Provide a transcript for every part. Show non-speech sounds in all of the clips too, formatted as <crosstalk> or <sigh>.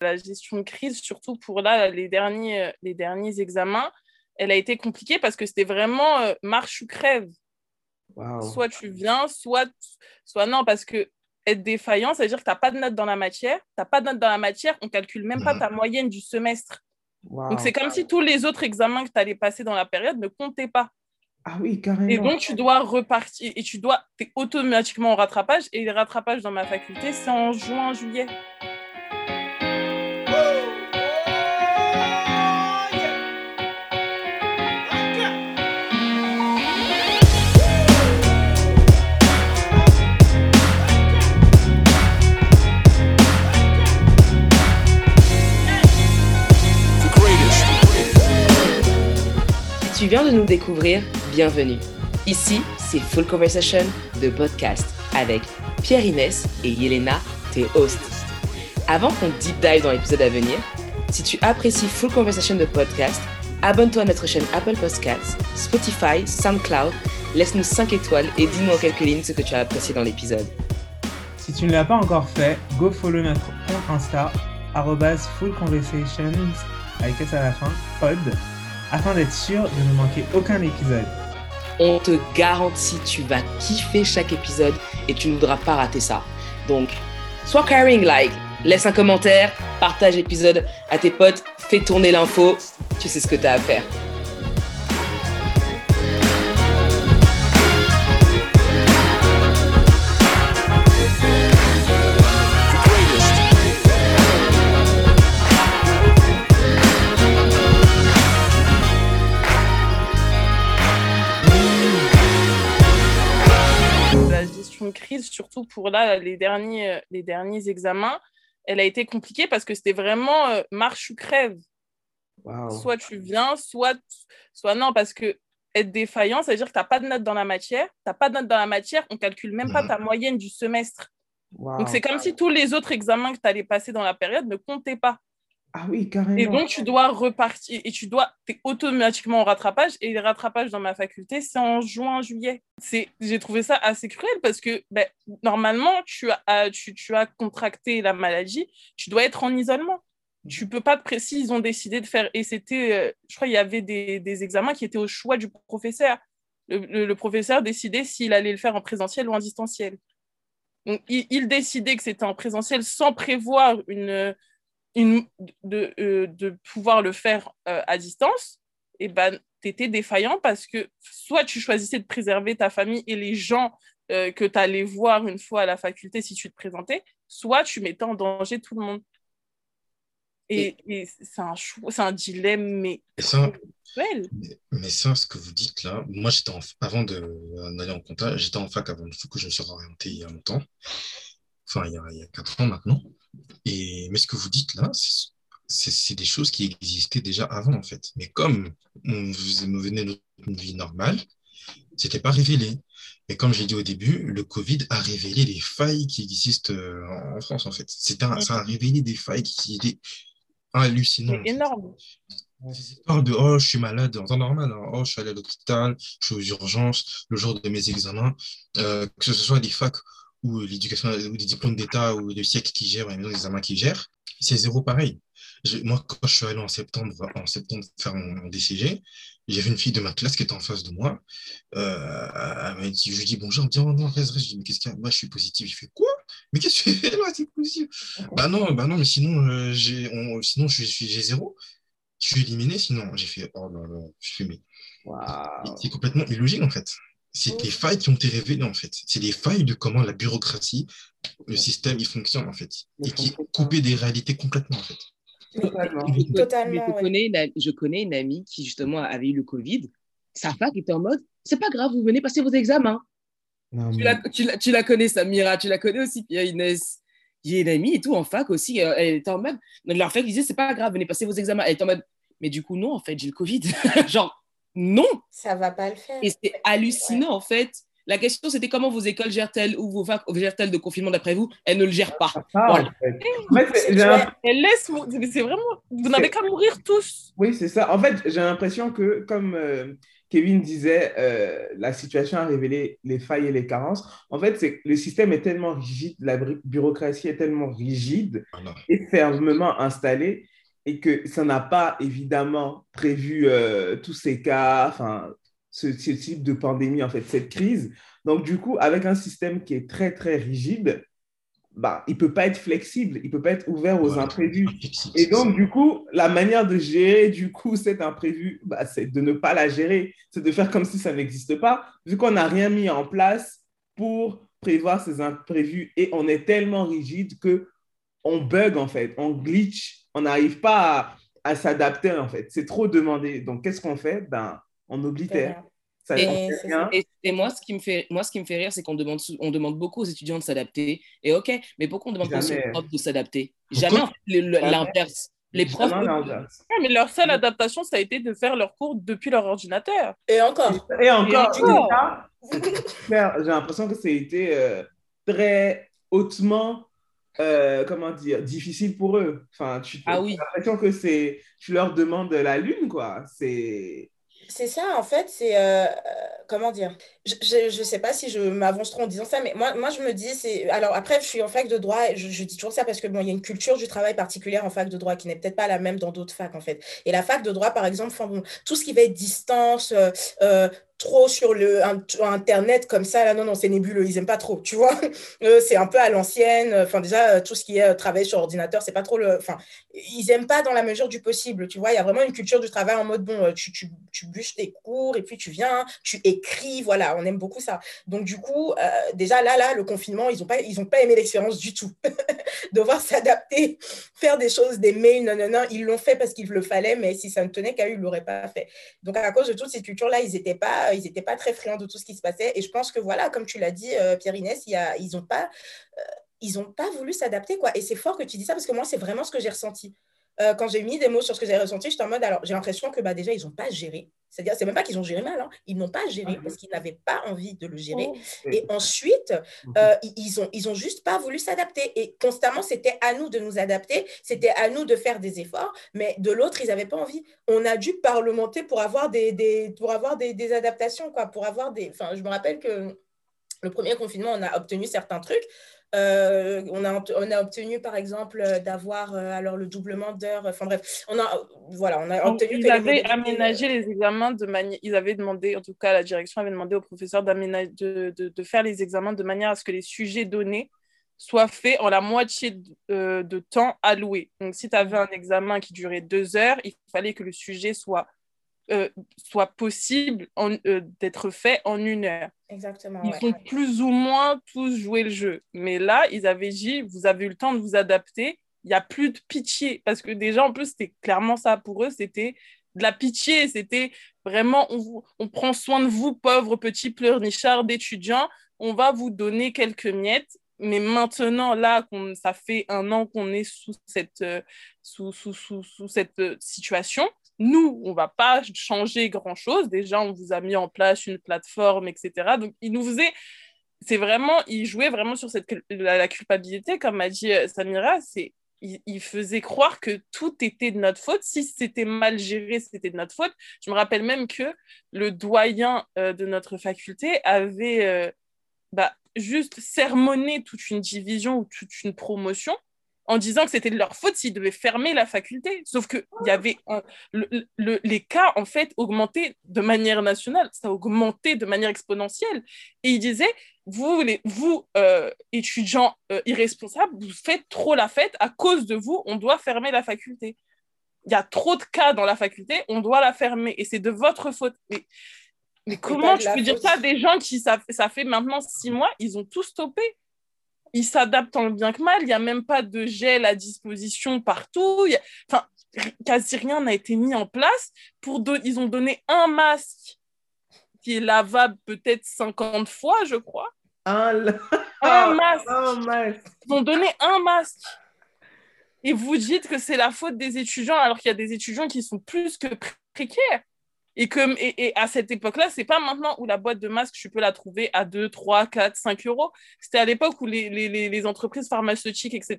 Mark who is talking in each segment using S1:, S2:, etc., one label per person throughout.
S1: La gestion de crise, surtout pour là, les derniers, euh, les derniers examens, elle a été compliquée parce que c'était vraiment euh, marche ou crève. Soit tu viens, soit, soit non, parce que être défaillant, ça veut dire que tu n'as pas de notes dans la matière. Tu n'as pas de notes dans la matière, on ne calcule même pas ta moyenne du semestre. Donc, c'est comme si tous les autres examens que tu allais passer dans la période ne comptaient pas.
S2: Ah oui, carrément.
S1: Et donc, tu dois repartir et tu dois, es automatiquement en rattrapage. Et le rattrapage dans ma faculté, c'est en juin, juillet.
S3: De nous découvrir, bienvenue. Ici, c'est Full Conversation, de podcast, avec Pierre Inès et Yelena, tes hosts. Avant qu'on deep dive dans l'épisode à venir, si tu apprécies Full Conversation de podcast, abonne-toi à notre chaîne Apple Podcasts, Spotify, SoundCloud, laisse-nous 5 étoiles et dis-nous en quelques lignes ce que tu as apprécié dans l'épisode.
S2: Si tu ne l'as pas encore fait, go follow notre compte Insta, Full Conversations, avec S à la fin, pod, afin d'être sûr de ne manquer aucun épisode.
S3: On te garantit, tu vas kiffer chaque épisode et tu ne voudras pas rater ça. Donc, sois caring, like, laisse un commentaire, partage l'épisode à tes potes, fais tourner l'info, tu sais ce que tu as à faire.
S1: Surtout pour là, les derniers, euh, les derniers examens, elle a été compliquée parce que c'était vraiment euh, marche ou crève. Soit tu viens, soit, soit non, parce que être défaillant, ça veut dire que tu n'as pas de notes dans la matière. Tu n'as pas de notes dans la matière, on calcule même pas ta moyenne du semestre. Donc, c'est comme si tous les autres examens que tu allais passer dans la période ne comptaient pas.
S2: Ah oui, carrément.
S1: Et donc, tu dois repartir et tu dois, es automatiquement en rattrapage. Et le rattrapage dans ma faculté, c'est en juin, juillet. J'ai trouvé ça assez cruel parce que ben, normalement, tu as, tu, tu, as contracté la maladie, tu dois être en isolement. Tu peux pas te préciser, ils ont décidé de faire. Et c'était, euh, je crois, il y avait des, des, examens qui étaient au choix du professeur. Le, le, professeur décidait s'il allait le faire en présentiel ou en distanciel. Donc, il, il décidait que c'était en présentiel sans prévoir une une, de, euh, de, pouvoir le faire euh, à distance, et eh ben, tu étais défaillant parce que soit tu choisissais de préserver ta famille et les gens euh, que tu allais voir une fois à la faculté si tu te présentais, soit tu mettais en danger tout le monde. Et, c'est un, un dilemme, mais.
S4: ça, mais, ça, ce que vous dites là, moi, j'étais avant d'aller en compta, j'étais en fac avant, faut que je me suis orienté il y a longtemps, enfin, il y a, il y a 4 ans maintenant. Et, mais ce que vous dites là, c'est des choses qui existaient déjà avant, en fait. Mais comme on venait notre vie normale, ce n'était pas révélé. Et comme j'ai dit au début, le Covid a révélé les failles qui existent euh, en France, en fait. Un, ça a révélé des failles qui étaient hallucinantes.
S1: Énorme.
S4: Ces de oh, je suis malade en temps normal, hein. oh, je suis allé à l'hôpital, je suis aux urgences le jour de mes examens, euh, que ce soit des facs ou l'éducation, ou des diplômes d'État ou de siècle qui gèrent, la maison examens qui gèrent, c'est zéro pareil. moi, quand je suis allé en septembre, en septembre faire mon, DCG, j'avais une fille de ma classe qui était en face de moi. Euh, elle dit, je lui dis bonjour, elle me dit, non, reste, reste. Je dis, mais qu'est-ce qu'il y a? Moi, je suis positif. Je fais quoi? Mais qu'est-ce que tu fais là? C'est positif. bah non, bah non, mais sinon, euh, j'ai, sinon je suis, j'ai zéro. Je suis éliminé, sinon, j'ai fait, oh là là, je suis mais. C'est complètement illogique, en fait. C'est des failles qui ont été révélées, en fait. C'est des failles de comment la bureaucratie, le système, il fonctionne, en fait. Et qui est coupé des réalités complètement, en fait.
S3: Totalement. Je, connais une, je connais une amie qui, justement, avait eu le Covid. Sa fac était en mode c'est pas grave, vous venez passer vos examens. tu, la, tu, la, tu, la, connais, Samira, tu la connais aussi, Pierre Inès. J'ai une amie et tout en fac aussi. Euh, elle était en mode. Leur fac disait c'est pas grave, venez passer vos examens. Elle était en mode mais du coup, non, en fait, j'ai le Covid. <laughs> Genre, non.
S5: Ça va pas le faire.
S3: Et c'est hallucinant, en fait. La question, c'était comment vos écoles gèrent-elles ou vos facs gèrent-elles de confinement d'après vous? Elles ne le gèrent pas.
S2: Ah,
S1: Elles laissent, c'est vraiment, vous n'avez qu'à mourir tous.
S2: Oui, c'est ça. En fait, j'ai l'impression que comme euh, Kevin disait, euh, la situation a révélé les failles et les carences. En fait, c'est le système est tellement rigide, la bureaucratie est tellement rigide et fermement installée et que ça n'a pas évidemment prévu euh, tous ces cas, enfin, ce, ce, type de pandémie, en fait, cette crise. Donc, du coup, avec un système qui est très, très rigide, bah, il ne peut pas être flexible, il ne peut pas être ouvert aux imprévus. <laughs> Et donc, du coup, la manière de gérer, du coup, cet imprévu, bah, c'est de ne pas la gérer, c'est de faire comme si ça n'existe pas, vu qu'on n'a rien mis en place pour prévoir ces imprévus. Et on est tellement rigide que on bug, en fait, on glitch, on n'arrive pas à, s'adapter, en fait. C'est trop demandé. Donc, qu'est-ce qu'on fait? Ben, On oblitère
S3: et, moi, ce qui me fait, moi, ce qui me fait rire, c'est qu'on demande, on demande beaucoup aux étudiants de s'adapter. Et OK, mais pourquoi on demande pas aux profs de s'adapter? Jamais l'inverse. Les profs.
S1: mais leur seule adaptation, ça a été de faire leurs cours depuis leur ordinateur.
S5: Et encore.
S2: Et, encore. <laughs> J'ai l'impression que ça a été euh, très hautement euh, comment dire, difficile pour eux. Enfin, tu
S3: ah oui.
S2: l'impression que c'est, tu leur demandes la lune, quoi. C'est
S5: c'est ça, en fait, c'est. Euh, euh, comment dire Je ne sais pas si je m'avance trop en disant ça, mais moi, moi je me dis. c'est Alors, après, je suis en fac de droit, et je, dis toujours ça parce que bon, il y a une culture du travail particulière en fac de droit qui n'est peut-être pas la même dans d'autres facs, en fait. Et la fac de droit, par exemple, bon, tout ce qui va être distance, euh, trop sur le internet comme ça là non non c'est nébuleux ils aiment pas trop tu vois. <laughs> Euh, c'est un peu à l'ancienne enfin déjà euh, tout ce qui est euh, travail sur ordinateur c'est pas trop le enfin ils aiment pas dans la mesure du possible tu vois. Il y a vraiment une culture du travail en mode bon tu, tu, tu bûches tes cours et puis tu viens tu écris voilà on aime beaucoup ça. Donc du coup déjà là là le confinement ils ont pas ils ont pas aimé l'expérience du tout. <laughs> Devoir s'adapter faire des choses des mails non non non ils l'ont fait parce qu'il le fallait mais si ça ne tenait qu'à eux ils l'auraient pas fait. Donc à cause de toutes ces cultures là ils étaient pas ils n'étaient pas très friands de tout ce qui se passait. Et je pense que, voilà, comme tu l'as dit, euh, Pierre-Inès, il ils n'ont pas, euh, pas voulu s'adapter. quoi. Et c'est fort que tu dis ça parce que moi, c'est vraiment ce que j'ai ressenti. Euh, quand j'ai mis des mots sur ce que j'ai ressenti, j'étais en mode, alors j'ai l'impression que bah, déjà, ils n'ont pas géré. C'est-à-dire, c'est même pas qu'ils ont géré mal, hein. ils n'ont pas géré parce qu'ils n'avaient pas envie de le gérer. Oh. Et ensuite, mhm. euh, ils, ont, ils ont juste pas voulu s'adapter. Et constamment, c'était à nous de nous adapter, c'était à nous de faire des efforts, mais de l'autre, ils n'avaient pas envie. On a dû parlementer pour avoir des, des pour avoir des, des, adaptations, quoi, pour avoir des... Enfin, je me rappelle que le premier confinement, on a obtenu certains trucs. Euh, on, a, on a obtenu, par exemple, euh, d'avoir euh, alors le doublement d'heures. Enfin bref, on a, voilà, on a obtenu.
S1: Ils avaient aménagé les examens de manière. Ils avaient demandé, en tout cas, la direction avait demandé aux professeurs de, de, de, faire les examens de manière à ce que les sujets donnés soient faits en la moitié de, de temps alloué. Donc, si tu avais un examen qui durait deux heures, il fallait que le sujet soit euh, soit possible euh, d'être fait en une heure.
S5: Exactement.
S1: Ils ont plus ou moins tous joué le jeu. Mais là, ils avaient dit, vous avez eu le temps de vous adapter, il n'y a plus de pitié. Parce que déjà, en plus, c'était clairement ça pour eux, c'était de la pitié, c'était vraiment, on, on, prend soin de vous, pauvres petits pleurnichards d'étudiants, on va vous donner quelques miettes. Mais maintenant, là, ça fait un an qu'on est sous cette, euh, sous, sous, sous, sous cette situation, nous, on va pas changer grand-chose. Déjà, on vous a mis en place une plateforme, etc. Donc, il nous faisait... C'est vraiment... Il jouait vraiment sur cette, la, culpabilité, comme a dit euh, Samira. C'est il, faisait croire que tout était de notre faute. Si c'était mal géré, c'était de notre faute. Je me rappelle même que le doyen euh, de notre faculté avait euh, bah, juste sermonné toute une division ou toute une promotion en disant que c'était de leur faute s'ils devaient fermer la faculté. Sauf que il y avait les cas, en fait, augmentaient de manière nationale. Ça augmentait de manière exponentielle. Et ils disaient, vous, les, vous euh, étudiants euh, irresponsables, vous faites trop la fête. À cause de vous, on doit fermer la faculté. Il y a trop de cas dans la faculté, on doit la fermer. Et c'est de votre faute. Mais, mais comment tu peux dire ça à des gens qui, ça, ça fait maintenant six mois, ils ont tout stoppé ils s'adaptent en bien que mal. Il n'y a même pas de gel à disposition partout. Enfin, quasi rien n'a été mis en place. Pour Ils ont donné un masque qui est lavable peut-être 50 fois, je crois.
S2: Un,
S1: masque. Ils ont donné un masque. Et vous dites que c'est la faute des étudiants alors qu'il y a des étudiants qui sont plus que précaires. Et, que, et, à cette époque-là, c'est pas maintenant où la boîte de masques, tu peux la trouver à 2, 3, 4, 5 euros. C'était à l'époque où les, les, les, entreprises pharmaceutiques, etc.,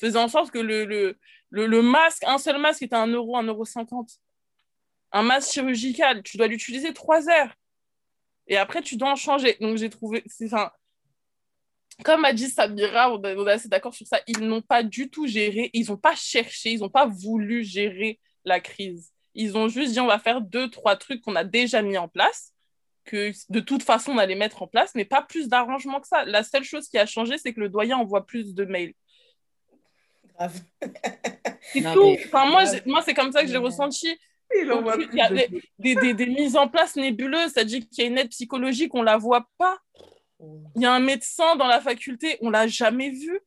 S1: faisaient en sorte que le, le, le, masque, un seul masque était à 1 euro, 1 euro 50. Un masque chirurgical, tu dois l'utiliser trois heures. Et après, tu dois en changer. Donc, j'ai trouvé. Enfin, comme a dit Samira, on est assez d'accord sur ça, ils n'ont pas du tout géré, ils n'ont pas cherché, ils n'ont pas voulu gérer la crise. Ils ont juste dit on va faire deux, trois trucs qu'on a déjà mis en place, que de toute façon on allait mettre en place, mais pas plus d'arrangement que ça. La seule chose qui a changé, c'est que le doyen envoie plus de mails.
S5: Grave.
S1: C'est tout. Enfin, moi, moi c'est comme ça que j'ai ressenti. Il, y a des, des, des, mises en place nébuleuses, c'est-à-dire qu'il y a une aide psychologique, on ne la voit pas. Il y a un médecin dans la faculté, on l'a jamais vu.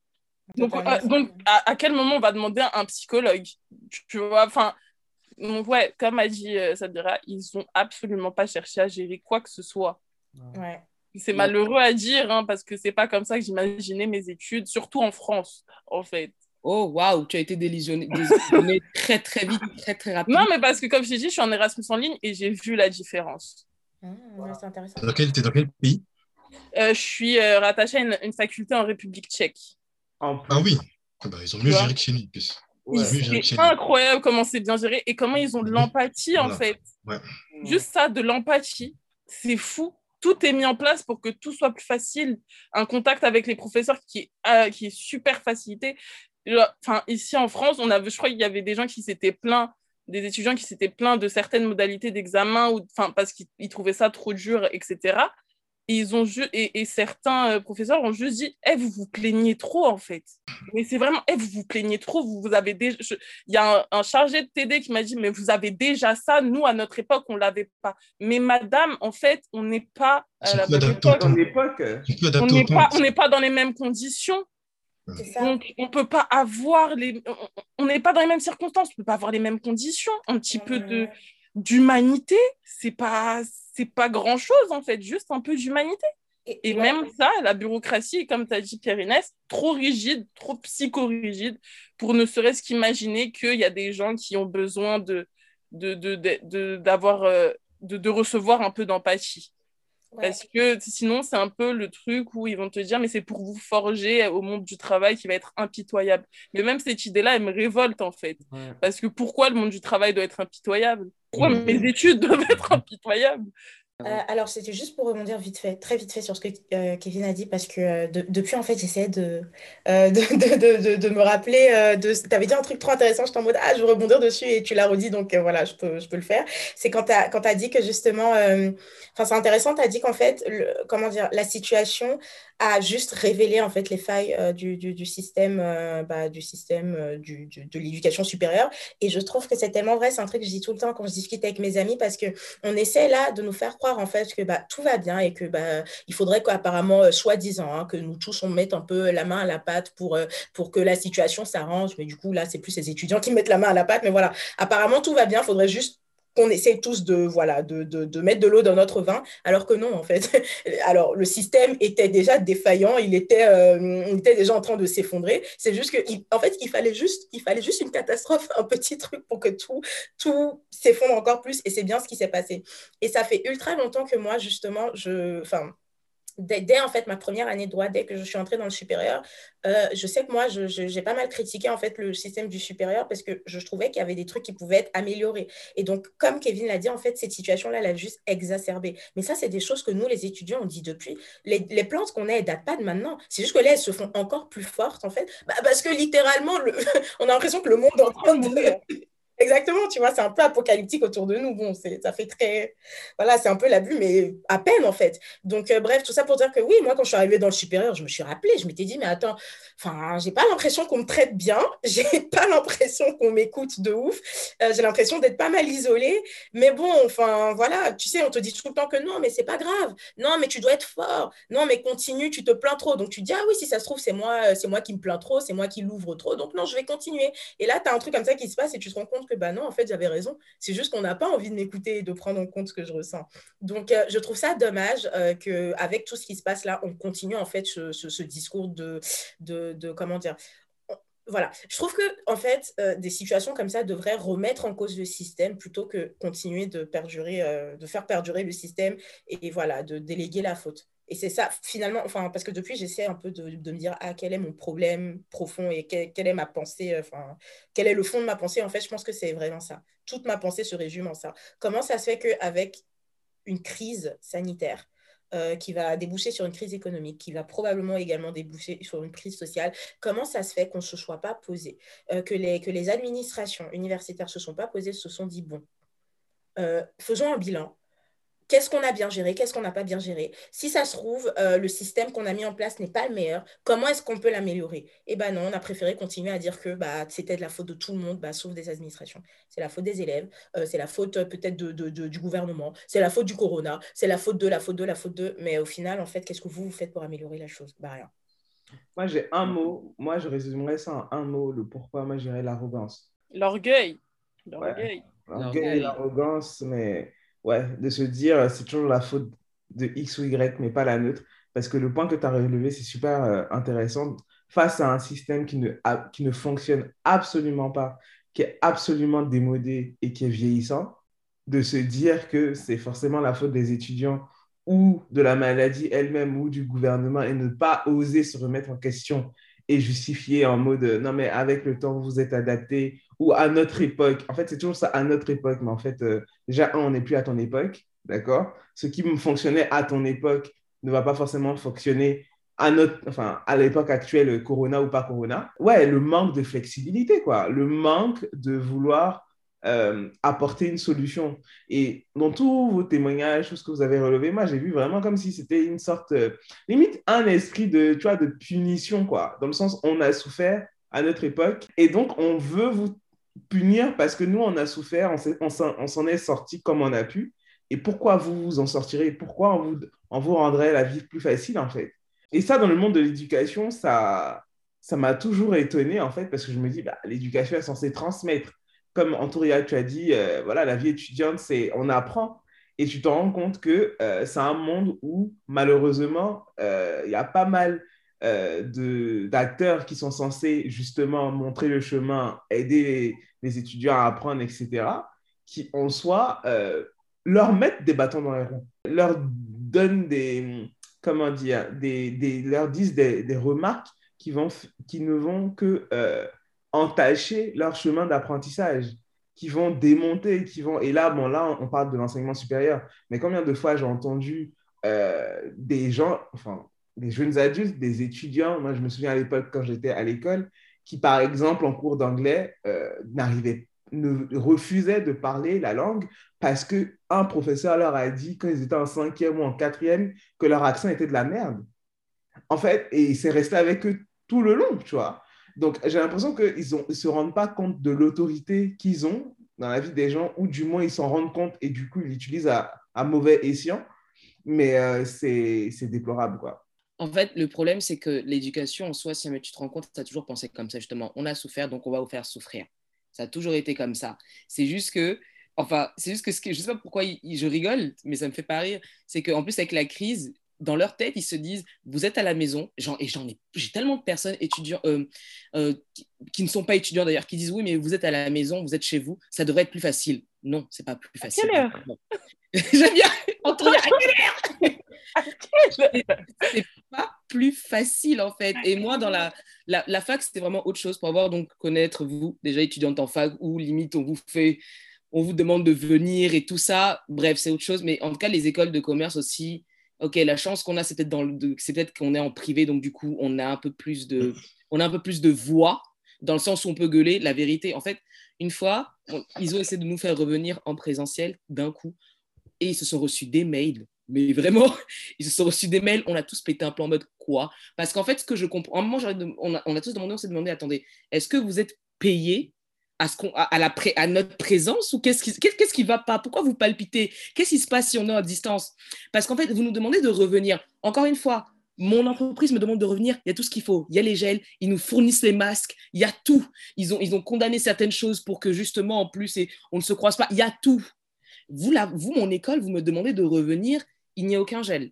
S1: Donc, euh, donc à, quel moment on va demander un psychologue? Tu vois, enfin, donc ouais, comme a dit euh, Sadira, ils n'ont absolument pas cherché à gérer quoi que ce soit.
S5: Ouais.
S1: C'est malheureux à dire, hein, parce que c'est pas comme ça que j'imaginais mes études, surtout en France, en fait.
S3: Oh, waouh, tu as été délusionné, <laughs> très, très vite, très, très rapidement.
S1: Non, mais parce que, comme je t'ai dit, je suis en Erasmus en ligne et j'ai vu la différence.
S5: Mmh, ouais, c'est intéressant.
S4: Dans quel, dans quel pays?
S1: Euh, je suis euh, rattachée à une, faculté en République tchèque.
S4: Ah oui, ah bah, ils ont mieux géré que chez nous.
S1: C'est incroyable comment c'est bien géré et comment ils ont de l'empathie en fait. Juste ça, de l'empathie, c'est fou. Tout est mis en place pour que tout soit plus facile. Un contact avec les professeurs qui est, euh, qui est super facilité. Enfin, ici en France, on avait, je crois qu'il y avait des gens qui s'étaient plaints, des étudiants qui s'étaient plaints de certaines modalités d'examen, ou, parce qu'ils trouvaient ça trop dur, etc. Et, ils ont et, et certains euh, professeurs ont juste dit eh, vous vous plaignez trop, en fait. Mais c'est vraiment eh, vous vous plaignez trop. Vous, vous avez déjà... Il y a un, chargé de TD qui m'a dit mais vous avez déjà ça. Nous, à notre époque, on ne l'avait pas. Mais madame, en fait, on n'est pas.
S2: À la bonne époque.
S1: On n'est pas, on pas dans les mêmes conditions. Donc, on ne peut pas avoir les. On n'est pas dans les mêmes circonstances, on ne peut pas avoir les mêmes conditions. Un petit peu de d'humanité, c'est pas c'est pas grand chose en fait, juste un peu d'humanité. Et, même ça, la bureaucratie, comme tu as dit Pierre-Inès, trop rigide, trop psycho-rigide, pour ne serait-ce qu'imaginer qu'il y a des gens qui ont besoin de, de, de, d'avoir, euh, de, de, recevoir un peu d'empathie. Parce que sinon, c'est un peu le truc où ils vont te dire, mais c'est pour vous forger au monde du travail qui va être impitoyable. Mais même cette idée-là, elle me révolte en fait. Parce que pourquoi le monde du travail doit être impitoyable? Pourquoi mes études doivent être impitoyables?
S5: Euh, alors, c'était juste pour rebondir vite fait, très vite fait sur ce que euh, Kevin a dit, parce que euh, depuis, en fait, j'essayais <laughs> de, de, de, de, me rappeler. de... Tu avais dit un truc trop intéressant, j'étais en mode, ah, je veux rebondir dessus, et tu l'as redit, donc voilà, je peux, je peux le faire. C'est quand tu as, as, dit que justement, enfin, c'est intéressant, tu as dit qu'en fait, le, comment dire, la situation a juste révélé en fait les failles du, du, du, système, bah, du système du, de l'éducation supérieure. Et je trouve que c'est tellement vrai, c'est un truc que je dis tout le temps quand je discute avec mes amis, parce qu'on essaie là de nous faire croire en fait que bah, tout va bien et que bah, il faudrait qu'apparemment, euh, soi-disant, hein, que nous tous on mette un peu la main à la pâte pour, euh, pour que la situation s'arrange. Mais du coup, là, c'est plus les étudiants qui mettent la main à la pâte. Mais voilà, apparemment, tout va bien. Il faudrait juste qu'on essaie tous de, voilà, de, de, mettre de l'eau dans notre vin, alors que non, en fait. <laughs> Alors, le système était déjà défaillant, il était, euh, était déjà en train de s'effondrer. C'est juste que, en fait, il fallait juste, il fallait juste une catastrophe, <laughs> un petit truc pour que tout, tout s'effondre encore plus. Et c'est bien ce qui s'est passé. Et ça fait ultra longtemps que moi, justement, je, enfin, dès, en fait ma première année de droit, dès que je suis entrée dans le supérieur, euh, je sais que moi, j'ai pas mal critiqué en fait le système du supérieur parce que je trouvais qu'il y avait des trucs qui pouvaient être améliorés. Et donc, comme Kevin l'a dit, en fait, cette situation-là, elle a juste exacerbé. Mais ça, c'est des choses que nous, les étudiants, on dit depuis. Les, plantes qu'on a, elles datent pas de maintenant. C'est juste que là, elles se font encore plus fortes, en fait, bah, parce que littéralement, le... <laughs> on a l'impression que le monde est en train de... Exactement, tu vois, c'est un peu apocalyptique autour de nous. Bon, ça fait très. Voilà, c'est un peu l'abus, mais à peine en fait. Donc, euh, bref, tout ça pour dire que oui, moi, quand je suis arrivée dans le supérieur, je me suis rappelée, je m'étais dit, mais attends, enfin, j'ai pas l'impression qu'on me traite bien, <laughs> j'ai pas l'impression qu'on m'écoute de ouf, euh, j'ai l'impression d'être pas mal isolée. Mais bon, enfin, voilà, tu sais, on te dit tout le temps que non, mais c'est pas grave, non, mais tu dois être fort, non, mais continue, tu te plains trop. Donc, tu dis, ah oui, si ça se trouve, c'est moi, c'est moi qui me plains trop, c'est moi qui l'ouvre trop, donc non, je vais continuer. Et là, tu as un truc comme ça qui se passe et tu te rends compte que bah non, en fait, j'avais raison. C'est juste qu'on n'a pas envie de m'écouter et de prendre en compte ce que je ressens. Donc, euh, je trouve ça dommage euh, qu'avec tout ce qui se passe là, on continue en fait ce, discours de, de, comment dire, voilà, je trouve que en fait, euh, des situations comme ça devraient remettre en cause le système plutôt que continuer de perdurer, de faire perdurer le système et, voilà, de déléguer la faute. Et c'est ça, finalement, enfin, parce que depuis, j'essaie un peu de, me dire, ah, quel est mon problème profond et quelle, est ma pensée, euh, enfin, quel est le fond de ma pensée. En fait, je pense que c'est vraiment ça. Toute ma pensée se résume en ça. Comment ça se fait qu'avec une crise sanitaire, euh, qui va déboucher sur une crise économique, qui va probablement également déboucher sur une crise sociale. Comment ça se fait qu'on ne se soit pas posé, euh, que, les, que les administrations universitaires ne se sont pas posées, se sont dit, bon, faisons un bilan, Qu'est-ce qu'on a bien géré Qu'est-ce qu'on n'a pas bien géré Si ça se trouve, euh, le système qu'on a mis en place n'est pas le meilleur, comment est-ce qu'on peut l'améliorer? Eh bien non, on a préféré continuer à dire que bah, c'était de la faute de tout le monde, bah, sauf des administrations. C'est la faute des élèves, euh, c'est la faute euh, peut-être de, de, du gouvernement, c'est la faute du corona, c'est la faute de, la faute de, la faute de. Mais au final, en fait, qu'est-ce que vous, vous faites pour améliorer la chose? Bah rien.
S2: Moi, j'ai un mot. Moi, je résumerais ça en un mot, le pourquoi. Moi, j'irais l'arrogance.
S1: L'orgueil. L'orgueil.
S2: L'orgueil, l'arrogance, mais ouais, de se dire c'est toujours la faute de X ou Y, mais pas la nôtre. Parce que le point que tu as relevé, c'est super euh, intéressant. Face à un système qui ne, qui ne fonctionne absolument pas, qui est absolument démodé et qui est vieillissant, de se dire que c'est forcément la faute des étudiants ou de la maladie elle-même ou du gouvernement et ne pas oser se remettre en question et justifier en mode non, mais avec le temps, vous êtes adapté ou à notre époque. En fait, c'est toujours ça, à notre époque. Mais en fait, euh, déjà, on n'est plus à ton époque, d'accord? Ce qui fonctionnait à ton époque ne va pas forcément fonctionner à enfin, à l'époque actuelle, Corona ou pas Corona. Ouais, le manque de flexibilité, quoi. Le manque de vouloir euh, apporter une solution. Et dans tous vos témoignages, tout ce que vous avez relevé, moi, j'ai vu vraiment comme si c'était une sorte, euh, limite, un esprit de, tu de punition, quoi. Dans le sens, on a souffert à notre époque et donc on veut vous punir parce que nous, on a souffert, on s'en est sorti comme on a pu. Et pourquoi vous vous en sortirez? Pourquoi on vous, rendrait la vie plus facile, en fait? Et ça, dans le monde de l'éducation, ça ça m'a toujours étonné, en fait, parce que je me dis, bah, l'éducation est censée transmettre. Comme Antouria, tu as dit, euh, voilà, la vie étudiante, c'est on apprend. Et tu te rends compte que euh, c'est un monde où, malheureusement, euh, il y a pas mal euh, d'acteurs qui sont censés justement montrer le chemin, aider les, étudiants à apprendre, etc., qui en soi euh, leur mettent des bâtons dans les roues, leur donnent des, comment dire, des, des leur disent des, des, remarques qui, vont, qui ne vont que euh, entacher leur chemin d'apprentissage qui vont démonter, qui vont... Et là, bon, là, on parle de l'enseignement supérieur, mais combien de fois j'ai entendu des gens, enfin, des jeunes adultes, des étudiants. Moi, je me souviens à l'époque, quand j'étais à l'école, qui, par exemple, en cours d'anglais, euh, n'arrivaient ne refusaient de parler la langue parce qu'un professeur leur a dit, quand ils étaient en cinquième ou en quatrième, que leur accent était de la merde. En fait, et c'est resté avec eux tout le long, tu vois. Donc, j'ai l'impression qu'ils ne se rendent pas compte de l'autorité qu'ils ont dans la vie des gens, ou du moins ils s'en rendent compte et du coup, ils l'utilisent à, à, mauvais escient. Mais euh, c'est déplorable, quoi.
S3: En fait, le problème, c'est que l'éducation en soi, si tu te rends compte, tu as toujours pensé comme ça, justement. On a souffert, donc on va vous faire souffrir. Ça a toujours été comme ça. C'est juste que, enfin, c'est juste que, ce que je ne sais pas pourquoi je rigole, mais ça me fait pas rire. C'est qu'en plus, avec la crise, dans leur tête, ils se disent, vous êtes à la maison, genre, et j'en ai, j'ai tellement de personnes étudiants, euh, euh, qui, ne sont pas étudiants d'ailleurs, qui disent, oui, mais vous êtes à la maison, vous êtes chez vous, ça devrait être plus facile. Non, c'est pas plus facile.
S1: À quelle heure? <laughs>
S3: J'aime bien <laughs> entendre à quelle heure? <laughs> c'est pas plus facile en fait. Et moi, dans la, la, fac, c'était vraiment autre chose pour avoir donc connaître vous, déjà étudiante en fac, ou limite on vous fait, on vous demande de venir et tout ça. Bref, c'est autre chose. Mais en tout cas, les écoles de commerce aussi. Ok, la chance qu'on a, c'est peut-être dans le, c'est peut-être qu'on est en privé, donc du coup, on a un peu plus de, on a un peu plus de voix dans le sens où on peut gueuler. La vérité, en fait, une fois, ils ont essayé de nous faire revenir en présentiel d'un coup, et ils se sont reçus des mails mais vraiment, <laughs> ils se sont reçus des mails, on a tous pété un plan en mode quoi? Parce qu'en fait, ce que je comprends, un moment, on, a, tous demandé, on s'est demandé, attendez, est-ce que vous êtes payé à, à, à, la à notre présence ou qu'est-ce qui qu'est-ce qui va pas? Pourquoi vous palpitez? Qu'est-ce qui se passe si on est à distance? Parce qu'en fait, vous nous demandez de revenir. Encore une fois, mon entreprise me demande de revenir, il y a tout ce qu'il faut. Il y a les gels, ils nous fournissent les masques, il y a tout. Ils ont, ils ont condamné certaines choses pour que justement, en plus, et on ne se croise pas. Il y a tout. Vous, là, vous, mon école, vous me demandez de revenir il n'y a aucun gel.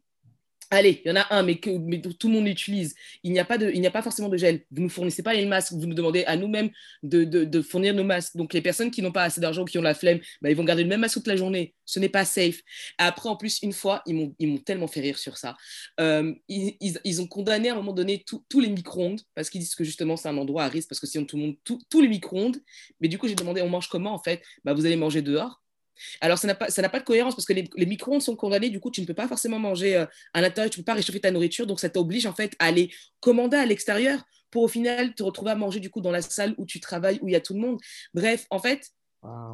S3: Allez, il y en a un, mais, que, mais tout le monde l'utilise. Il n'y a, pas de, il n'y a pas forcément de gel. Vous ne fournissez pas les masques. Vous nous demandez à nous-mêmes de, de, fournir nos masques. Donc, les personnes qui n'ont pas assez d'argent qui ont la flemme, bah, ils vont garder le même masque toute la journée. Ce n'est pas safe. Après, en plus, une fois, ils m'ont, ils m'ont tellement fait rire sur ça. Euh, ils, ils, ont condamné à un moment donné tous les micro-ondes parce qu'ils disent que justement, c'est un endroit à risque parce que sinon, tout le monde, tous les micro-ondes. Mais du coup, j'ai demandé, on mange comment en fait? Bah, Vous allez manger dehors. Alors, ça n'a pas, pas, de cohérence parce que les, micro-ondes sont condamnés, du coup, tu ne peux pas forcément manger euh, à l'intérieur, tu ne peux pas réchauffer ta nourriture, donc ça t'oblige en fait à aller commander à l'extérieur pour au final te retrouver à manger du coup dans la salle où tu travailles, où il y a tout le monde. Bref, en fait,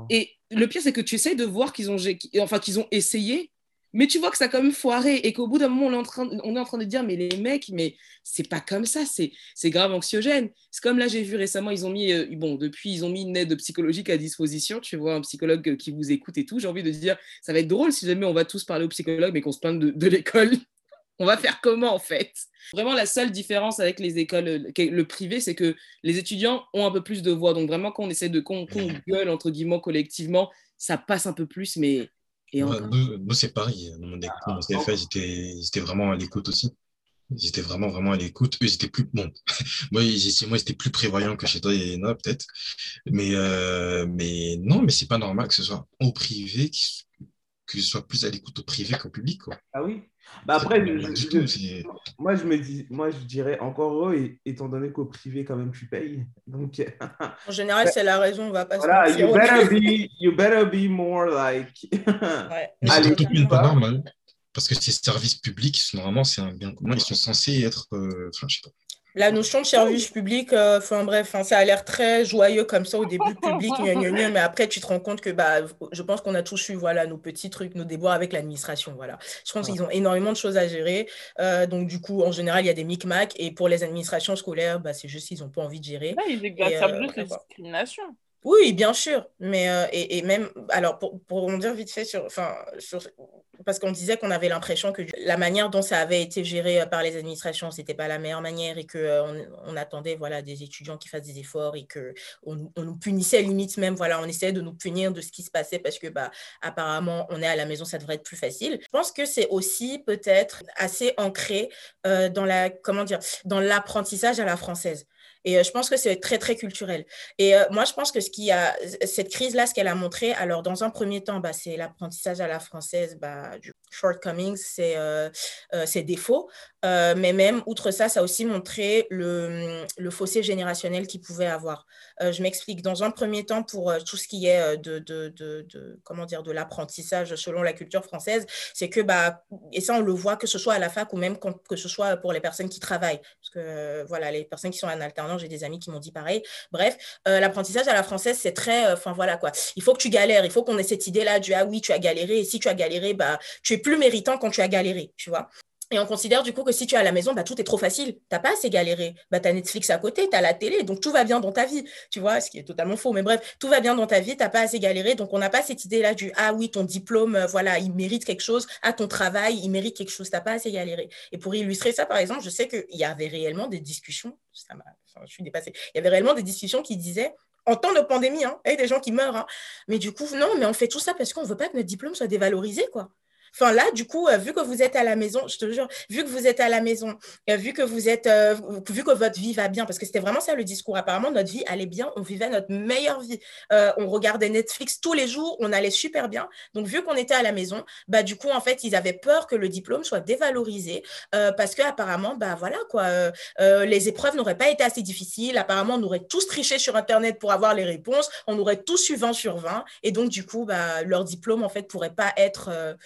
S3: et le pire, c'est que tu essayes de voir qu'ils ont, enfin, qu'ils ont essayé, mais tu vois que ça a quand même foiré et qu'au bout d'un moment, on est, en train, en train de dire, mais les mecs, mais c'est pas comme ça, c'est grave anxiogène. C'est comme là, j'ai vu récemment, ils ont mis, euh, bon, depuis, ils ont mis une aide psychologique à disposition. Tu vois, un psychologue qui vous écoute et tout. J'ai envie de dire, ça va être drôle si jamais on va tous parler au psychologue, mais qu'on se plaint de, de l'école. <laughs> on va faire comment en fait? Vraiment, la seule différence avec les écoles, euh, le privé, c'est que les étudiants ont un peu plus de voix. Donc vraiment, quand on essaie de, qu'on gueule, entre guillemets, collectivement, ça passe un peu plus, mais
S4: nous, c'est pareil. Dans mon, ah, CFA, ils étaient, vraiment à l'écoute aussi. Ils étaient vraiment, vraiment à l'écoute. Eux, ils étaient plus. Bon, <laughs> moi, ils, moi, étaient plus prévoyants que chez toi et Léna, peut-être. Mais, euh, mais non, mais c'est pas normal que ce soit au privé, que ce soit plus à l'écoute au privé qu'au public. Quoi.
S2: Ah oui bah après, moi, je me dis, moi, je dirais encore heureux, étant donné qu'au privé, quand même, tu payes. Donc, <laughs>
S5: en général, c'est la raison, on va pas
S2: voilà, you better, be, you better be more like. <laughs>
S4: ouais. c'est pas normal. Parce que ces services publics, normalement, c'est un bien commun, ils sont censés être. Euh, enfin, je sais pas
S5: la notion de service public, euh, enfin bref, ça a l'air très joyeux comme ça au début, <laughs> public, mais après tu te rends compte que bah, je pense qu'on a tous eu voilà, nos petits trucs, nos déboires avec l'administration. Voilà. Je pense qu'ils ont énormément de choses à gérer. Euh, donc du coup, en général, il y a des micmacs et pour les administrations scolaires, bah, c'est juste qu'ils n'ont pas envie de gérer.
S1: ils exacerbent euh, juste la discrimination.
S5: Oui, bien sûr, mais et, et, même, alors pour, pour dire vite fait sur, sur parce qu'on disait qu'on avait l'impression que la manière dont ça avait été géré euh, par les administrations, c'était pas la meilleure manière et qu'on euh, on attendait voilà, des étudiants qui fassent des efforts et qu'on on nous punissait limite même, voilà, on essayait de nous punir de ce qui se passait parce que bah, apparemment on est à la maison, ça devrait être plus facile. Je pense que c'est aussi peut-être assez ancré euh, dans la, dans l'apprentissage à la française. Et euh, je pense que c'est très, très culturel. Et euh, moi, je pense que ce qui a, cette crise-là, ce qu'elle a montré, alors dans un premier temps, bah, c'est l'apprentissage à la française bah, du shortcomings, c'est euh, ses défauts. mais même, outre ça, ça a aussi montré le, fossé générationnel qu'il pouvait avoir. je m'explique. Dans un premier temps, pour tout ce qui est de, de comment dire, de l'apprentissage selon la culture française, c'est que, bah, et ça, on le voit que ce soit à la fac ou même que ce soit pour les personnes qui travaillent. Parce que, voilà, les personnes qui sont en alternance, j'ai des amis qui m'ont dit pareil. Bref, euh, l'apprentissage à la française, c'est très, euh, enfin voilà quoi. Il faut que tu galères, il faut qu'on ait cette idée-là du ah oui, tu as galéré, et si tu as galéré, bah, tu es plus méritant quand tu as galéré, tu vois. Et on considère du coup que si tu es à la maison, bah, tout est trop facile. Tu n'as pas assez galéré. Bah, tu as Netflix à côté, tu as la télé, donc tout va bien dans ta vie. Tu vois, ce qui est totalement faux. Mais bref, tout va bien dans ta vie, tu n'as pas assez galéré. Donc on n'a pas cette idée-là du Ah oui, ton diplôme, euh, voilà, il mérite quelque chose. Ah, ton travail, il mérite quelque chose. Tu n'as pas assez galéré. Et pour illustrer ça, par exemple, je sais qu'il y avait réellement des discussions. Ça je suis dépassée. Il y avait réellement des discussions qui disaient en temps de pandémie, hein, et des gens qui meurent. Hein. Mais du coup, non, mais on fait tout ça parce qu'on ne veut pas que notre diplôme soit dévalorisé, quoi. Enfin, là, du coup, euh, vu que vous êtes à la maison, je te jure, vu que vous êtes à la maison, euh, vu que vous êtes, euh, vu que votre vie va bien, parce que c'était vraiment ça le discours. Apparemment, notre vie allait bien, on vivait notre meilleure vie. on regardait Netflix tous les jours, on allait super bien. Donc, vu qu'on était à la maison, bah, du coup, en fait, ils avaient peur que le diplôme soit dévalorisé parce que apparemment, bah, voilà, quoi, les épreuves n'auraient pas été assez difficiles. Apparemment, on aurait tous triché sur Internet pour avoir les réponses. On aurait tous eu 20 sur 20. Et donc, du coup, bah, leur diplôme, en fait, pourrait pas être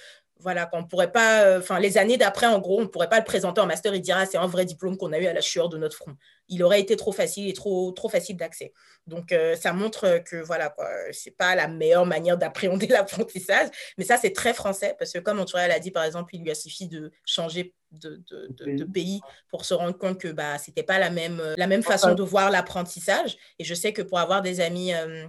S5: voilà, qu'on pourrait pas, euh, enfin, les années d'après, en gros, on ne pourrait pas le présenter en master et dire, ah, c'est un vrai diplôme qu'on a eu à la sueur de notre front. Il aurait été trop facile et trop, trop facile d'accès. Donc, euh, ça montre que, voilà, ce n'est pas la meilleure manière d'appréhender <laughs> l'apprentissage, mais ça, c'est très français, parce que comme Antoine l'a dit, par exemple, il lui a suffi de changer de, de, pays pour se rendre compte que bah, ce n'était pas la même, la même façon de voir l'apprentissage. Et je sais que pour avoir des amis euh,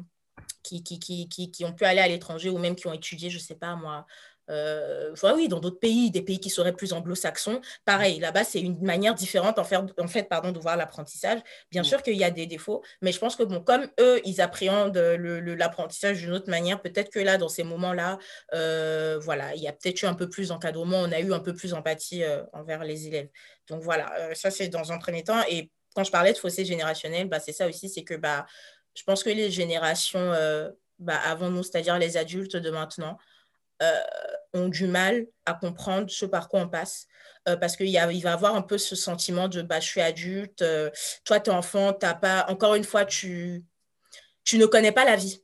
S5: qui, qui, qui, qui, ont pu aller à l'étranger ou même qui ont étudié, je ne sais pas moi, euh, oui, dans d'autres pays, des pays qui seraient plus anglo-saxons, pareil, là-bas, c'est une manière différente en fait, en fait pardon, de voir l'apprentissage. Bien sûr qu'il y a des défauts, mais je pense que bon, comme eux, ils appréhendent l'apprentissage d'une autre manière, peut-être que là, dans ces moments-là, euh, voilà, il y a peut-être eu un peu plus d'encadrement, on a eu un peu plus d'empathie euh, envers les élèves. Donc voilà, euh, ça c'est dans un premier temps. Et quand je parlais de fossé générationnel, bah, c'est ça aussi, c'est que bah, je pense que les générations bah, avant nous, c'est-à-dire les adultes de maintenant, euh, ont du mal à comprendre ce par quoi on passe. Euh, parce qu'il il va avoir un peu ce sentiment de bah, je suis adulte, euh, toi, tu es enfant, t'as pas. Encore une fois, tu, tu ne connais pas la vie.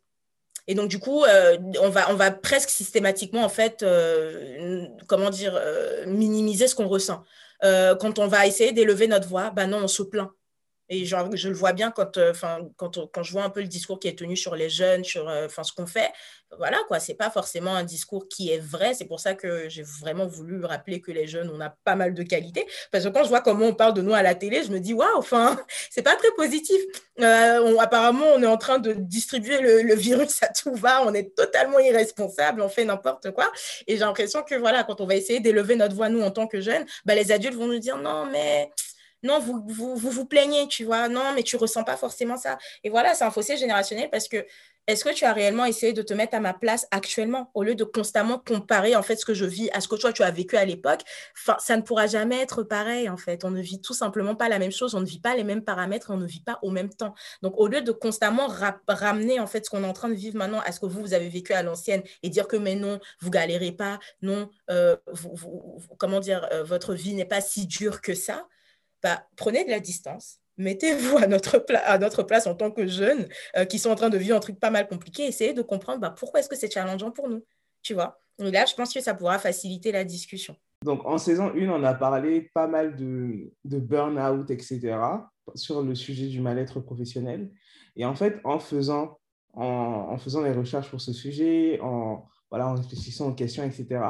S5: Et donc, du coup, on, va, on va presque systématiquement, en fait, comment dire, minimiser ce qu'on ressent. quand on va essayer d'élever notre voix, bah non, on se plaint. Et genre, je le vois bien quand, euh, quand, quand, je vois un peu le discours qui est tenu sur les jeunes, sur euh, ce qu'on fait. Voilà, quoi, c'est pas forcément un discours qui est vrai. C'est pour ça que j'ai vraiment voulu rappeler que les jeunes, on a pas mal de qualités. Parce que quand je vois comment on parle de nous à la télé, je me dis, waouh, enfin, <laughs> c'est pas très positif. Euh, apparemment, on est en train de distribuer le, virus à tout va. On est totalement irresponsable. On fait n'importe quoi. Et j'ai l'impression que, voilà, quand on va essayer d'élever notre voix, nous, en tant que jeunes, bah, les adultes vont nous dire, non, mais non, vous vous, plaignez, tu vois, non, mais tu ressens pas forcément ça. Et voilà, c'est un fossé générationnel parce que est-ce que tu as réellement essayé de te mettre à ma place actuellement au lieu de constamment comparer en fait ce que je vis à ce que toi tu as vécu à l'époque? Ça ne pourra jamais être pareil en fait. On ne vit tout simplement pas la même chose, on ne vit pas les mêmes paramètres, on ne vit pas au même temps. Donc au lieu de constamment ramener en fait ce qu'on est en train de vivre maintenant à ce que vous, vous avez vécu à l'ancienne et dire que mais non, vous galérez pas, non, euh, comment dire, euh, votre vie n'est pas si dure que ça bah, prenez de la distance, mettez-vous à notre, à notre place en tant que jeunes euh, qui sont en train de vivre un truc pas mal compliqué, essayez de comprendre bah, pourquoi est-ce que c'est challengeant pour nous, tu vois? Là, je pense que ça pourra faciliter la discussion.
S2: Donc, en saison 1, on a parlé pas mal de, de burn-out, etc., sur le sujet du mal-être professionnel. Et en fait, en faisant, en, faisant les recherches pour ce sujet, en, voilà, en réfléchissant aux questions, etc.,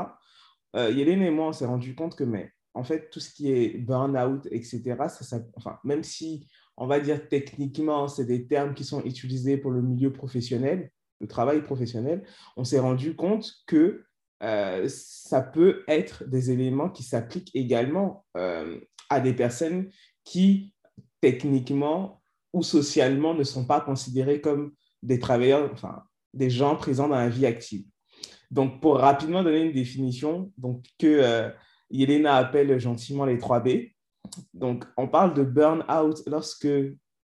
S2: euh, Yélène et moi, on s'est rendu compte que mais, en fait, tout ce qui est burn-out, etc., enfin, même si on va dire techniquement, c'est des termes qui sont utilisés pour le milieu professionnel, le travail professionnel, on s'est rendu compte que euh, ça peut être des éléments qui s'appliquent également euh, à des personnes qui, techniquement ou socialement, ne sont pas considérées comme des travailleurs, enfin, des gens présents dans la vie active. Donc, pour rapidement donner une définition, donc que euh, Yelena appelle gentiment les 3 B. Donc, on parle de burn-out lorsque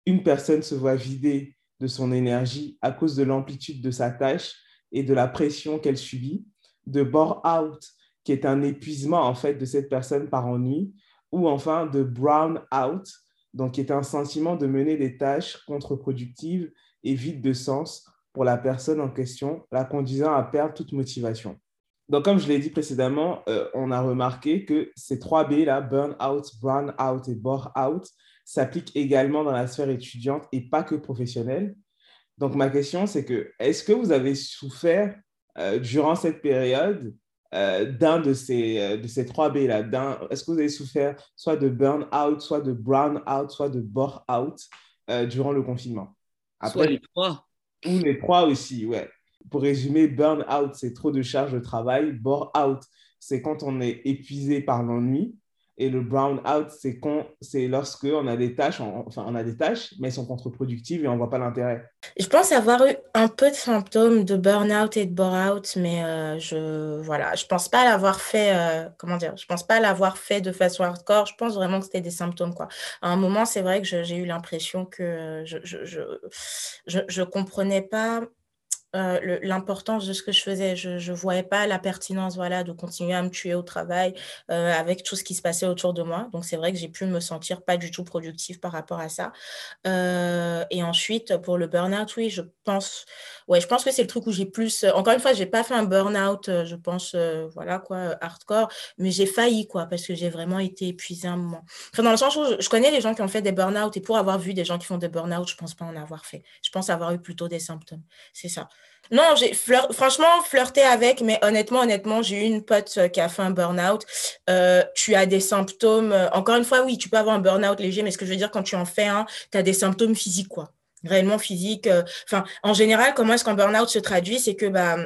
S2: une personne se voit vidée de son énergie à cause de l'amplitude de sa tâche et de la pression qu'elle subit. De bore-out, qui est un épuisement en fait de cette personne par ennui. Ou enfin de brown-out, donc qui est un sentiment de mener des tâches contre-productives et vides de sens pour la personne en question, la conduisant à perdre toute motivation. Donc, comme je l'ai dit précédemment, euh, on a remarqué que ces trois B, là, burn-out, brown-out et bore-out, s'appliquent également dans la sphère étudiante et pas que professionnelle. Donc, ma question, c'est que est-ce que vous avez souffert euh, durant cette période euh, d'un de ces, de ces trois B là Est-ce que vous avez souffert soit de burn-out, soit de brown-out, soit de bore-out durant le confinement?
S6: Soit les trois.
S2: Ou les trois aussi, ouais pour résumer, burn out, c'est trop de charge de travail. Bore out, c'est quand on est épuisé par l'ennui. Et le brown out, c'est quand c'est lorsque on a des tâches, enfin on a des tâches, mais elles sont contre-productives et on voit pas l'intérêt.
S5: Je pense avoir eu un peu de symptômes de burn out et de bore out, mais euh, je voilà, je pense pas l'avoir fait. Euh, comment dire? Je pense pas fait de façon hardcore. Je pense vraiment que c'était des symptômes quoi. À un moment, c'est vrai que j'ai eu l'impression que je je, je je, je comprenais pas euh, l'importance de ce que je faisais. Je ne voyais pas la pertinence voilà, de continuer à me tuer au travail euh, avec tout ce qui se passait autour de moi. Donc, c'est vrai que j'ai pu me sentir pas du tout productive par rapport à ça. Euh, et ensuite, pour le burn-out, oui, je pense, ouais, je pense que c'est le truc où j'ai plus. Encore une fois, je n'ai pas fait un burn-out, je pense, voilà, quoi, hardcore, mais j'ai failli, quoi, parce que j'ai vraiment été épuisée un moment. Enfin, dans le sens où je, connais les gens qui ont fait des burn-out et pour avoir vu des gens qui font des burn-out, je ne pense pas en avoir fait. Je pense avoir eu plutôt des symptômes. C'est ça. Non, j'ai franchement flirté avec, mais honnêtement, honnêtement, j'ai eu une pote euh, qui a fait un burn-out. Euh, tu as des symptômes. Euh, encore une fois, oui, tu peux avoir un burn-out léger, mais ce que je veux dire, quand tu en fais un, tu as des symptômes physiques, quoi. Réellement physiques. En général, comment est-ce qu'un burn-out se traduit C'est que bah,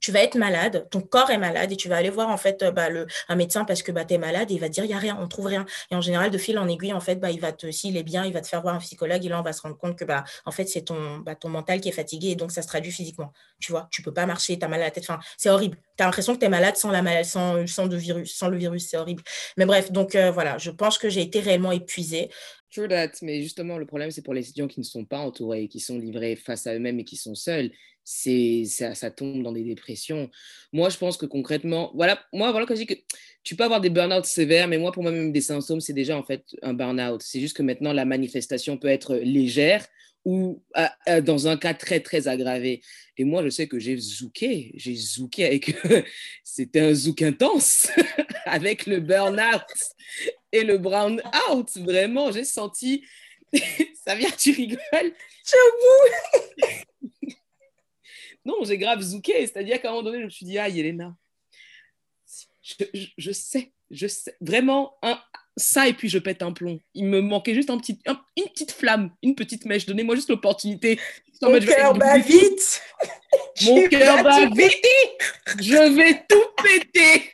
S5: tu vas être malade, ton corps est malade et tu vas aller voir en fait bah, le, un médecin parce que bah, tu es malade et il va te dire il n'y a rien, on trouve rien. Et en général, de fil en aiguille, en fait, bah, il va te, s'il est bien, il va te faire voir un psychologue et là, on va se rendre compte que bah, en fait, c'est ton, bah, ton mental qui est fatigué et donc ça se traduit physiquement. Tu vois, tu peux pas marcher, tu as mal à la tête. Enfin, c'est horrible. Tu as l'impression que tu es malade sans, la maladie, sans, sans, de virus, sans le virus, c'est horrible. Mais bref, donc euh, voilà, je pense que j'ai été réellement épuisée.
S3: True that, mais justement, le problème, c'est pour les étudiants qui ne sont pas entourés, qui sont livrés face à eux-mêmes et qui sont seuls c'est ça, tombe dans des dépressions. Moi, je pense que concrètement, voilà, moi, voilà, quand je dis que tu peux avoir des burn-out sévères, mais moi, pour moi, même des symptômes, c'est déjà en fait un burn-out. C'est juste que maintenant, la manifestation peut être légère ou dans un cas très, très aggravé. Et moi, je sais que j'ai zouké, j'ai zouké avec, <laughs> c'était un zouk intense <laughs> avec le burn-out et le brown-out. Vraiment, j'ai senti, <laughs> ça vient, tu rigoles?
S5: J'avoue <laughs>
S3: non, j'ai grave zouké. C'est-à-dire qu'à un moment donné, je me suis dit, ah, Yelena, je, sais, je sais. Vraiment, un, ça et puis je pète un plomb. Il me manquait juste un petit, une petite flamme, une petite mèche. Donnez-moi juste l'opportunité.
S5: Mon cœur bat vite.
S3: Mon cœur bat vite. Je vais tout péter.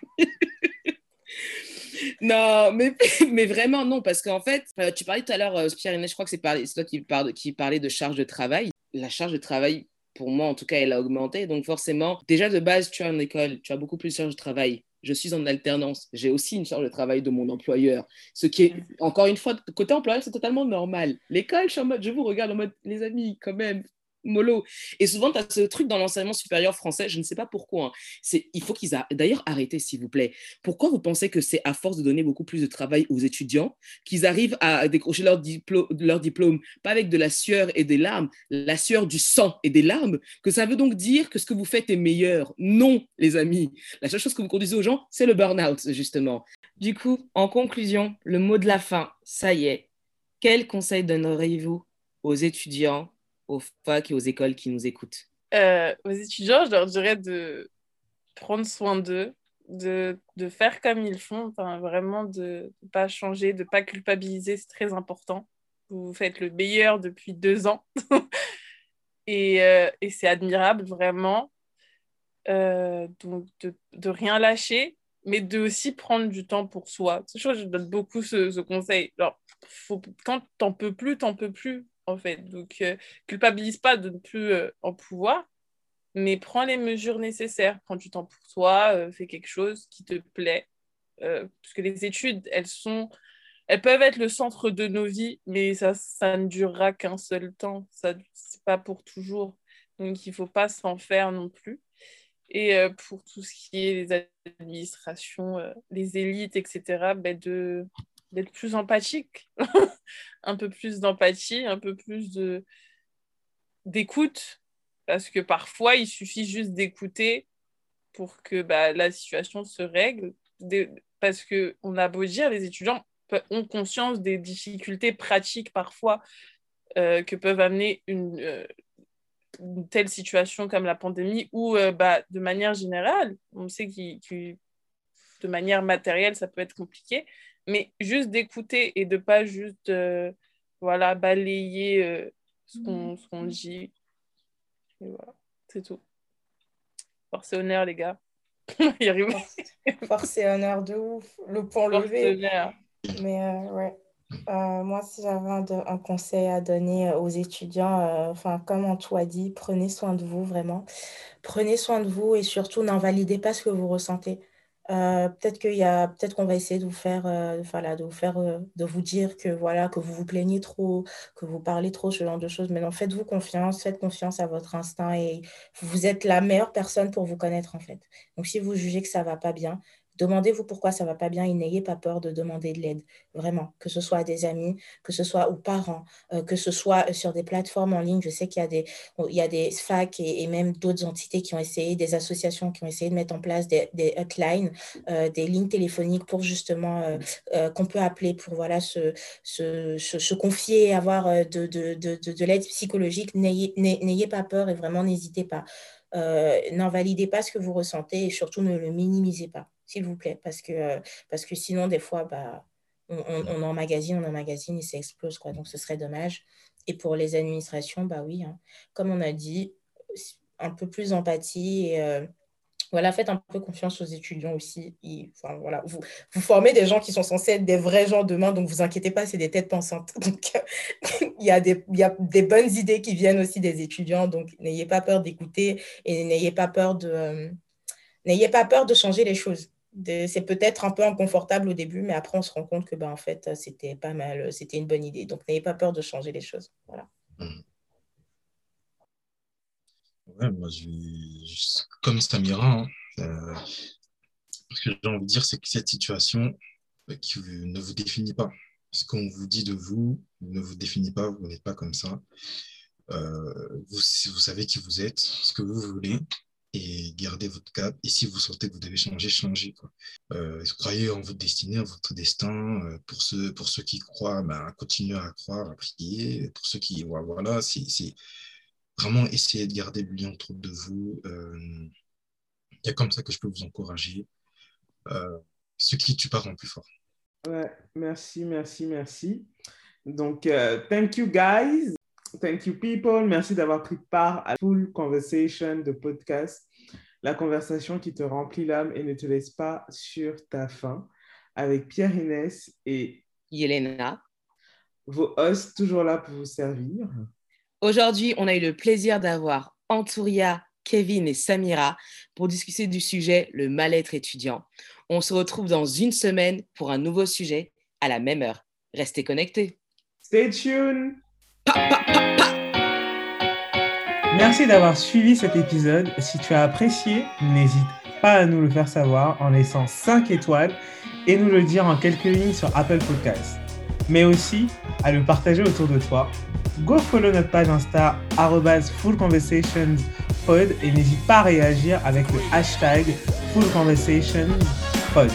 S3: Non, mais, <laughs> mais vraiment non, parce qu'en fait, euh, tu parlais tout à l'heure, euh, Pierre-Inès, je crois que c'est toi qui, qui parlais de charge de travail. La charge de travail, pour moi en tout cas, elle a augmenté. Donc forcément, déjà de base, tu es en école, tu as beaucoup plus de charge de travail. Je suis en alternance, j'ai aussi une charge de travail de mon employeur. Ce qui est, encore une fois, côté employeur, c'est totalement normal. L'école, je suis en mode, je vous regarde en mode, les amis, quand même, mollo. Et souvent, tu as ce truc dans l'enseignement supérieur français, je ne sais pas pourquoi. Hein. C'est, il faut qu'ils arrêtent. D'ailleurs, arrêtez, s'il vous plaît. Pourquoi vous pensez que c'est à force de donner beaucoup plus de travail aux étudiants qu'ils arrivent à décrocher leur, leur diplôme, pas avec de la sueur et des larmes, la sueur du sang et des larmes, que ça veut donc dire que ce que vous faites est meilleur Non, les amis. La seule chose que vous conduisez aux gens, c'est le burn-out, justement. Du coup, en conclusion, le mot de la fin, ça y est. Quel conseil donneriez-vous aux étudiants aux facs et aux écoles qui nous écoutent
S1: euh, Aux étudiants, je leur dirais de prendre soin d'eux, de, de, faire comme ils font, enfin, vraiment de ne pas changer, de ne pas culpabiliser, c'est très important. Vous faites le meilleur depuis deux ans <laughs> et, euh, et c'est admirable, vraiment. Euh, donc, de, de, rien lâcher, mais de aussi prendre du temps pour soi. Je, je donne beaucoup ce, ce conseil. Alors, faut, quand t'en peux plus, t'en peux plus en fait. Donc, euh, culpabilise pas de ne plus euh, en pouvoir, mais prends les mesures nécessaires. Prends du temps pour toi, euh, fais quelque chose qui te plaît. parce que les études, elles sont... Elles peuvent être le centre de nos vies, mais ça, ça ne durera qu'un seul temps. Ça, c'est pas pour toujours. Donc, il faut pas s'en faire non plus. Et pour tout ce qui est les administrations, les élites, etc., ben de, d'être plus empathique, <laughs> un peu plus d'empathie, un peu plus d'écoute, parce que parfois il suffit juste d'écouter pour que bah, la situation se règle, parce que on a beau dire, les étudiants ont conscience des difficultés pratiques parfois euh, que peuvent amener une, euh, une, telle situation comme la pandémie, ou euh, bah, de manière générale, on sait que de manière matérielle, ça peut être compliqué, mais juste d'écouter et de pas juste euh, voilà, balayer euh, ce qu'on dit. Et voilà, c'est tout. Force et honneur, les gars. <laughs> arrive.
S5: Force et honneur de ouf. Le pont levé. Mais euh, ouais. moi, si j'avais un, un, conseil à donner aux étudiants, enfin, comme on a dit, prenez soin de vous vraiment. Prenez soin de vous et surtout n'invalidez pas ce que vous ressentez. Euh, peut-être qu'il y a, peut-être qu'on va essayer de vous faire, euh, de vous faire, euh, de vous dire que voilà, que vous vous plaignez trop, que vous parlez trop, ce genre de choses. Mais non, faites-vous confiance, faites confiance à votre instinct et vous êtes la meilleure personne pour vous connaître en fait. Donc si vous jugez que ça va pas bien, Demandez-vous pourquoi ça va pas bien et n'ayez pas peur de demander de l'aide, vraiment, que ce soit à des amis, que ce soit aux parents, euh, que ce soit euh, sur des plateformes en ligne. Je sais qu'il y a des, il des facs et, même d'autres entités qui ont essayé, des associations qui ont essayé de mettre en place des, hotlines, euh, des lignes téléphoniques pour justement qu'on peut appeler pour voilà se, se, se, confier, avoir de l'aide psychologique. N'ayez pas peur et vraiment n'hésitez pas. N'invalidez pas ce que vous ressentez et surtout ne le minimisez pas s'il vous plaît, parce que, parce que sinon, des fois, bah, on, on, on emmagasine, on emmagasine et ça explose, quoi. Donc, ce serait dommage. Et pour les administrations, bah oui, hein. comme on a dit, un peu plus d'empathie et, euh, voilà, faites un peu confiance aux étudiants aussi. enfin, voilà, vous, vous formez des gens qui sont censés être des vrais gens demain, donc vous inquiétez pas, c'est des têtes pensantes. <laughs> Donc, il, y a des, il y a des bonnes idées qui viennent aussi des étudiants, donc n'ayez pas peur d'écouter et n'ayez pas peur de, euh, n'ayez pas peur de changer les choses. C'est peut-être un peu inconfortable au début, mais après, on se rend compte que, ben, en fait, c'était pas mal, c'était une bonne idée. Donc, n'ayez pas peur de changer les choses. Voilà. Mmh.
S4: Moi, comme Samira, hein, euh, ce que j'ai envie de dire, c'est que cette situation bah, qui ne vous définit pas. Ce qu'on vous dit de vous ne vous définit pas, vous n'êtes pas comme ça. Euh, vous savez qui vous êtes, ce que vous voulez, et gardez votre cap. Et si vous sentez que vous devez changer, changez. Quoi. Euh, croyez en votre destinée, en votre destin. Euh, pour, ceux, pour ceux qui croient, ben, continuez à croire, à prier. Pour ceux qui, voilà, c'est vraiment essayer de garder le lien autour de vous. Euh, a comme ça que je peux vous encourager. Euh, ce qui tue pas rend plus fort.
S2: Ouais, merci, merci, merci. Donc, thank you guys. Thank you people. Merci d'avoir pris part à Full Conversation de podcast. La conversation qui te remplit l'âme et ne te laisse pas sur ta faim. Avec Pierre Inès et
S3: Yelena.
S2: Vos hosts toujours là pour vous servir.
S3: Aujourd'hui, on a eu le plaisir d'avoir Antouria, Kevin et Samira pour discuter du sujet le mal-être étudiant. On se retrouve dans une semaine pour un nouveau sujet à la même heure. Restez connectés.
S2: Stay tuned. Merci d'avoir suivi cet épisode. Si tu as apprécié, n'hésite pas à nous le faire savoir en laissant 5 étoiles et nous le dire en quelques lignes sur Apple Podcasts. Mais aussi à le partager autour de toi go follow notre page Insta fullconversationspod et n'hésite pas à réagir avec le hashtag fullconversationspod.